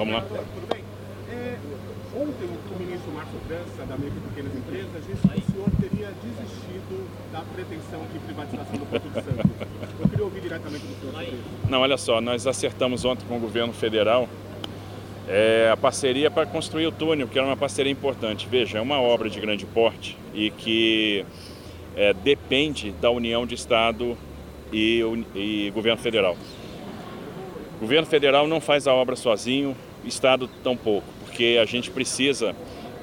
Vamos lá. Tudo bem? É, ontem o ministro Márcio França, da Micro e Pequenas Empresas, disse que o senhor teria desistido da pretensão de privatização do Porto de Santos. Eu queria ouvir diretamente do senhor sobre isso. Não, olha só, nós acertamos ontem com o governo federal é, a parceria para construir o túnel, que era uma parceria importante. Veja, é uma obra de grande porte e que é, depende da união de Estado e, e governo federal. O governo federal não faz a obra sozinho, Estado tampouco, porque a gente precisa,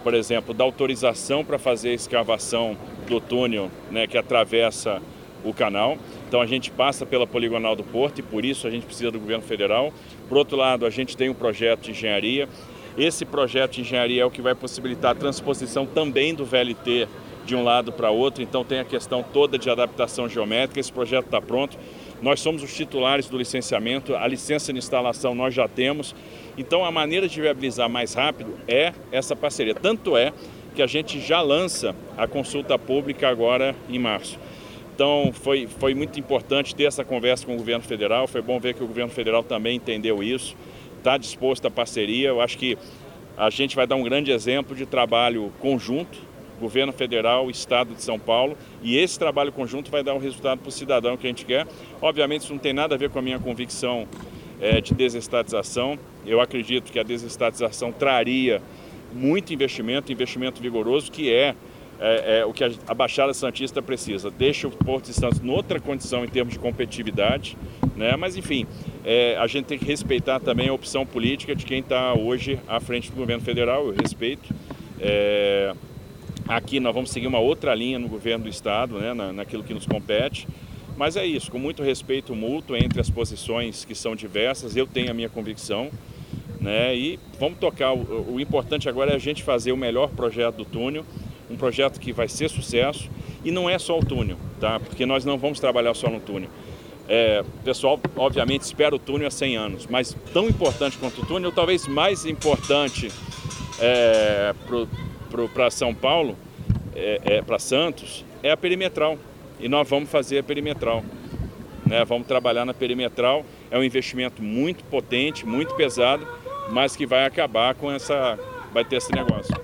por exemplo, da autorização para fazer a escavação do túnel né, que atravessa o canal. Então a gente passa pela poligonal do Porto e por isso a gente precisa do governo federal. Por outro lado, a gente tem um projeto de engenharia. Esse projeto de engenharia é o que vai possibilitar a transposição também do VLT de um lado para outro, então tem a questão toda de adaptação geométrica. Esse projeto está pronto. Nós somos os titulares do licenciamento, a licença de instalação nós já temos. Então a maneira de viabilizar mais rápido é essa parceria. Tanto é que a gente já lança a consulta pública agora em março. Então foi, foi muito importante ter essa conversa com o governo federal. Foi bom ver que o governo federal também entendeu isso, está disposto à parceria. Eu acho que a gente vai dar um grande exemplo de trabalho conjunto, governo federal, Estado de São Paulo, e esse trabalho conjunto vai dar um resultado para o cidadão que a gente quer. Obviamente isso não tem nada a ver com a minha convicção é, de desestatização. Eu acredito que a desestatização traria muito investimento, investimento vigoroso, que é é, é, o que a, a, Baixada Santista precisa. Deixa o Porto de Santos noutra condição em termos de competitividade, né? mas enfim, é, a gente tem que respeitar também a opção política de quem está hoje à frente do governo federal, eu respeito. Aqui nós vamos seguir uma outra linha no governo do Estado, né? Na, naquilo que nos compete. Mas é isso, com muito respeito mútuo entre as posições que são diversas, eu tenho a minha convicção. Né? E vamos tocar. O, o importante agora é a gente fazer o melhor projeto do túnel um projeto que vai ser sucesso e não é só o túnel, tá? Porque nós não vamos trabalhar só no túnel. É, o pessoal, obviamente, espera o túnel há 100 anos, mas tão importante quanto o túnel, talvez mais importante é, para São Paulo, é, é para Santos, é a perimetral. E nós vamos fazer a perimetral. Né? Vamos trabalhar na perimetral. É um investimento muito potente, muito pesado, mas que vai acabar com essa. vai ter esse negócio.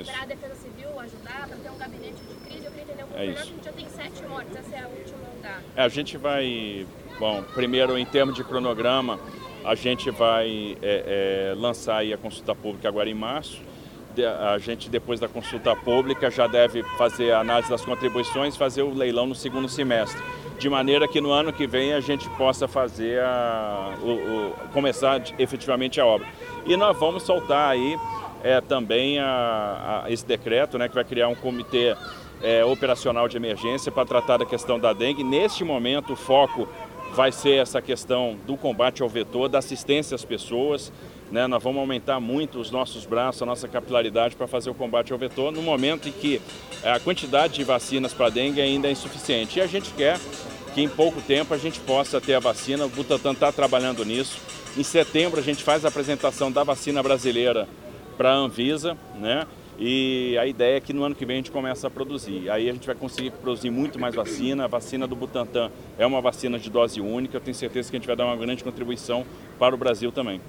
Para a Defesa Civil ajudar, para ter um gabinete de crise. Eu queria entender um pouco é melhor, que a gente já tem sete mortes, essa é a última da... É, a gente vai, bom, primeiro em termos de cronograma, a gente vai é, é, lançar a consulta pública agora em março. A gente, depois da consulta pública, já deve fazer a análise das contribuições, fazer o leilão no segundo semestre de maneira que no ano que vem a gente possa fazer a, o, o, começar efetivamente a obra. E nós vamos soltar aí é, também a, a, esse decreto, né, que vai criar um comitê é, operacional de emergência para tratar da questão da dengue. Neste momento, o foco vai ser essa questão do combate ao vetor, da assistência às pessoas. Né? Nós vamos aumentar muito os nossos braços, a nossa capilaridade para fazer o combate ao vetor, no momento em que a quantidade de vacinas para dengue ainda é insuficiente. E a gente quer que em pouco tempo a gente possa ter a vacina. O Butantan está trabalhando nisso. Em setembro a gente faz a apresentação da vacina brasileira para a Anvisa, né? E a ideia é que no ano que vem a gente começa a produzir. Aí a gente vai conseguir produzir muito mais vacina. A vacina do Butantan é uma vacina de dose única. Eu tenho certeza que a gente vai dar uma grande contribuição para o Brasil também.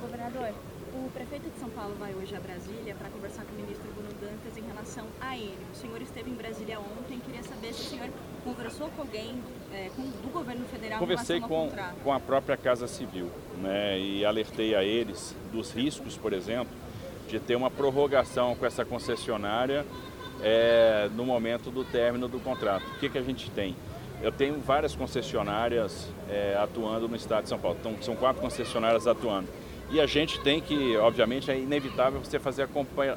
Governador, o prefeito de São Paulo vai hoje a Brasília para conversar com o ministro Bruno Dantas em relação a ele. O senhor esteve em Brasília ontem. Queria saber se o senhor conversou com alguém é, com, do governo federal Conversei com, com a própria Casa Civil né, e alertei a eles dos riscos, por exemplo, de ter uma prorrogação com essa concessionária é, no momento do término do contrato. O que, que a gente tem? Eu tenho várias concessionárias é, atuando no estado de São Paulo, então são quatro concessionárias atuando. E a gente tem que, obviamente, é inevitável você fazer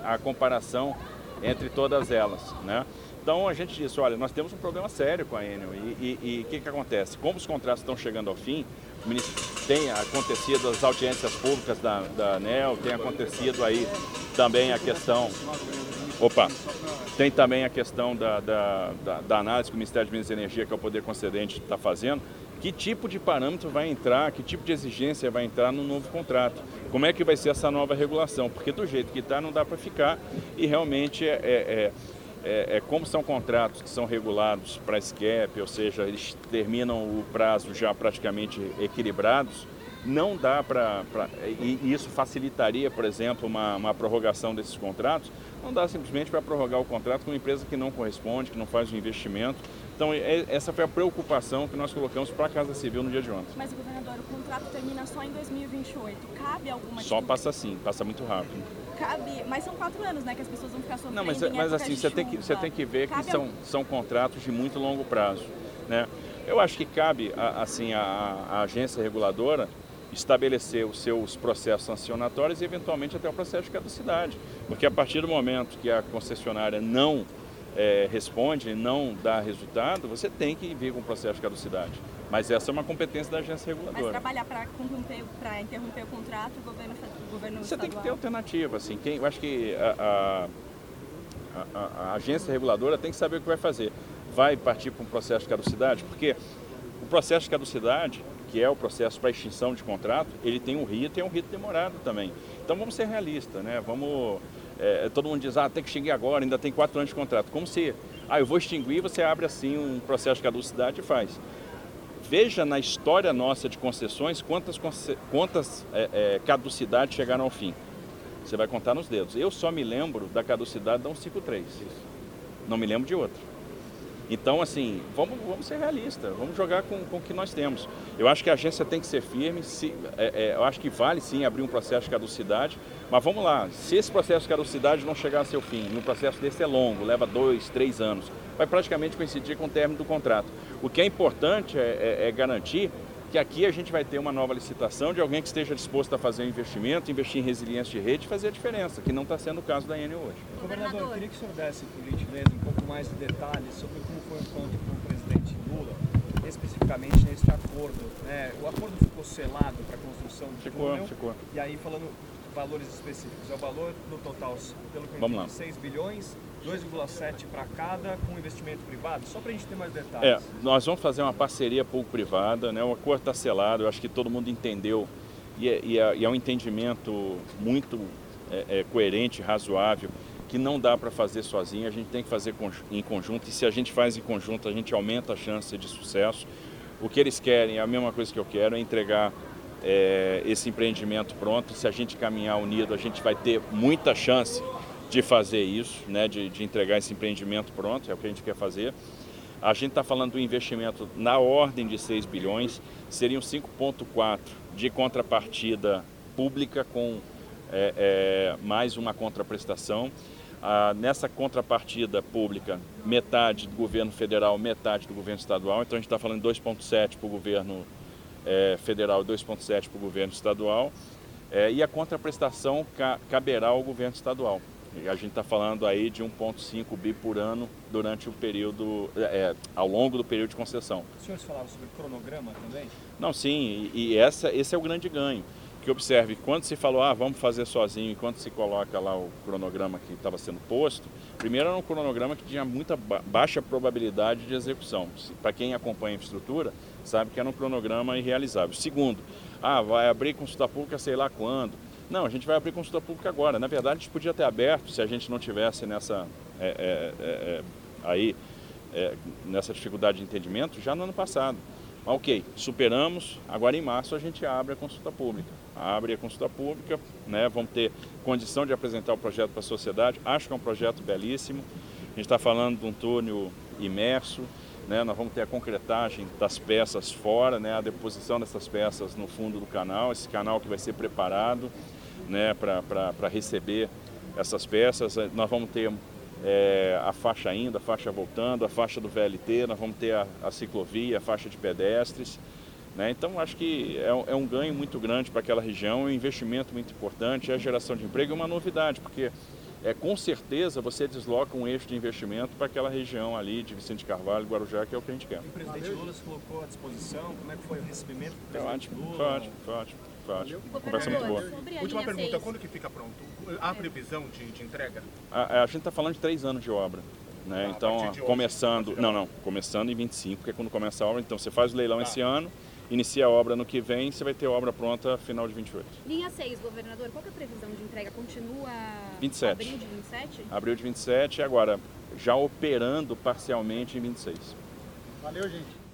a comparação entre todas elas. Né? Então a gente disse, olha, nós temos um problema sério com a Enel e o que, que acontece? Como os contratos estão chegando ao fim, tem acontecido as audiências públicas da, da ANEL, tem acontecido aí também a questão... Opa! Tem também a questão da, da, da, da análise que o Ministério de Minas e Energia, que é o poder concedente, está fazendo. Que tipo de parâmetro vai entrar, que tipo de exigência vai entrar no novo contrato? Como é que vai ser essa nova regulação? Porque do jeito que está, não dá para ficar e realmente é, é, é é, é, como são contratos que são regulados para SCAP, ou seja, eles terminam o prazo já praticamente equilibrados, não dá para. E, e, isso facilitaria, por exemplo, uma, uma prorrogação desses contratos, não dá simplesmente para prorrogar o contrato com uma empresa que não corresponde, que não faz o investimento. Então, é, essa foi a preocupação que nós colocamos para a Casa Civil no dia de ontem. Mas, governador, o contrato termina só em 2028. Cabe alguma Só passa assim, passa muito rápido cabe. Mas são quatro anos, né? Que as pessoas vão ficar sofrendo. Não, mas, mas assim, você tem, que, você tem que ver cabe que são, são contratos de muito longo prazo. Né? Eu acho que cabe assim, a, a agência reguladora estabelecer os seus processos sancionatórios e eventualmente até o processo de caducidade. Porque a partir do momento que a concessionária não é, responde, não dá resultado, você tem que vir com o processo de caducidade. Mas essa é uma competência da agência reguladora. Mas trabalhar para interromper o contrato, o governo, o governo Você estadual... tem que ter alternativa. Assim. Quem, eu acho que a, a, a, a, agência reguladora tem que saber o que vai fazer. Vai partir para um processo de caducidade? Porque o processo de caducidade, que é o processo para extinção de contrato, ele tem um rito e é um rito demorado também. Então vamos ser realistas, né? Vamos... É, todo mundo diz, ah, tem que extinguir agora, ainda tem quatro anos de contrato. Como se, ah, eu vou extinguir, você abre assim um processo de caducidade e faz. Veja na história nossa de concessões quantas, quantas é, é, caducidades chegaram ao fim. Você vai contar nos dedos. Eu só me lembro da caducidade da 153. Não me lembro de outra. Então, assim, vamos, vamos ser realistas, vamos jogar com, com o que nós temos. Eu acho que a agência tem que ser firme, se, é, é, eu acho que vale sim abrir um processo de caducidade, mas vamos lá, se esse processo de caducidade não chegar a seu fim, e um processo desse é longo, leva dois, três anos, vai praticamente coincidir com o término do contrato. O que é importante é, é, é garantir que aqui a gente vai ter uma nova licitação de alguém que esteja disposto a fazer um investimento, investir em resiliência de rede e fazer a diferença, que não está sendo o caso da Enel hoje. Governador, eu queria que o senhor desse, por gentileza, um pouco mais de detalhes sobre como foi o encontro com o presidente Lula, especificamente nesse acordo. Né? O acordo ficou selado para a construção do ficou, túnel. Ficou. E aí, falando valores específicos, é o valor no total, pelo que eu entendi, 6 bilhões 2,7 para cada com investimento privado? Só para a gente ter mais detalhes. É, nós vamos fazer uma parceria público-privada, né? o acordo está selado, eu acho que todo mundo entendeu e é, e é, e é um entendimento muito é, é, coerente, razoável, que não dá para fazer sozinho, a gente tem que fazer em conjunto e se a gente faz em conjunto a gente aumenta a chance de sucesso. O que eles querem é a mesma coisa que eu quero, é entregar é, esse empreendimento pronto. Se a gente caminhar unido, a gente vai ter muita chance de fazer isso, né, de, de entregar esse empreendimento pronto, é o que a gente quer fazer. A gente está falando do investimento na ordem de 6 bilhões, seriam 5,4 de contrapartida pública com é, é, mais uma contraprestação. Ah, nessa contrapartida pública, metade do governo federal, metade do governo estadual. Então a gente está falando 2,7 para o governo é, federal e 2,7 para o governo estadual. É, e a contraprestação ca caberá ao governo estadual. E a gente está falando aí de 1,5 bi por ano durante o período, é, ao longo do período de concessão. O senhor falava sobre cronograma também? Não, sim, e, e essa, esse é o grande ganho. Que observe, quando se falou, ah, vamos fazer sozinho, e quando se coloca lá o cronograma que estava sendo posto, primeiro era um cronograma que tinha muita ba baixa probabilidade de execução. Para quem acompanha a infraestrutura, sabe que era um cronograma irrealizável. Segundo, ah, vai abrir consulta pública sei lá quando não, a gente vai abrir consulta pública agora. Na verdade, a gente podia ter aberto se a gente não tivesse nessa é, é, é, é aí é, nessa dificuldade de entendimento já no ano passado. Mas, ok, superamos. Agora em março a gente abre a consulta pública. Abre a consulta pública, né? Vamos ter condição de apresentar o projeto para a sociedade. Acho que é um projeto belíssimo. A gente está falando de um túnel imerso. Né, nós vamos ter a concretagem das peças fora, né, a deposição dessas peças no fundo do canal, esse canal que vai ser preparado né, para receber essas peças. Nós vamos ter é, a faixa indo, a faixa voltando, a faixa do VLT, nós vamos ter a, a ciclovia, a faixa de pedestres. Né? Então, acho que é, é um ganho muito grande para aquela região, é um investimento muito importante, é a geração de emprego é uma novidade, porque é, com certeza você desloca um eixo de investimento para aquela região ali de Vicente Carvalho, Guarujá, que é o que a gente quer. E o presidente Lula se colocou à disposição, como é que foi o recebimento do presidente foi ótimo, Lula? Foi ótimo, foi ótimo. Uma conversa muito boa. Última pergunta, 6. quando que fica pronto? Há previsão de, de entrega? A, a gente está falando de três anos de obra. Né? Ah, então, começando. Hoje, não, não. Começando em 25, que é quando começa a obra. Então, você faz o leilão tá. esse ano, inicia a obra no que vem, você vai ter a obra pronta final de 28. Linha 6, governador, qual é a previsão de entrega? Continua 27. abril de 27? Abril de 27 e agora já operando parcialmente em 26. Valeu, gente.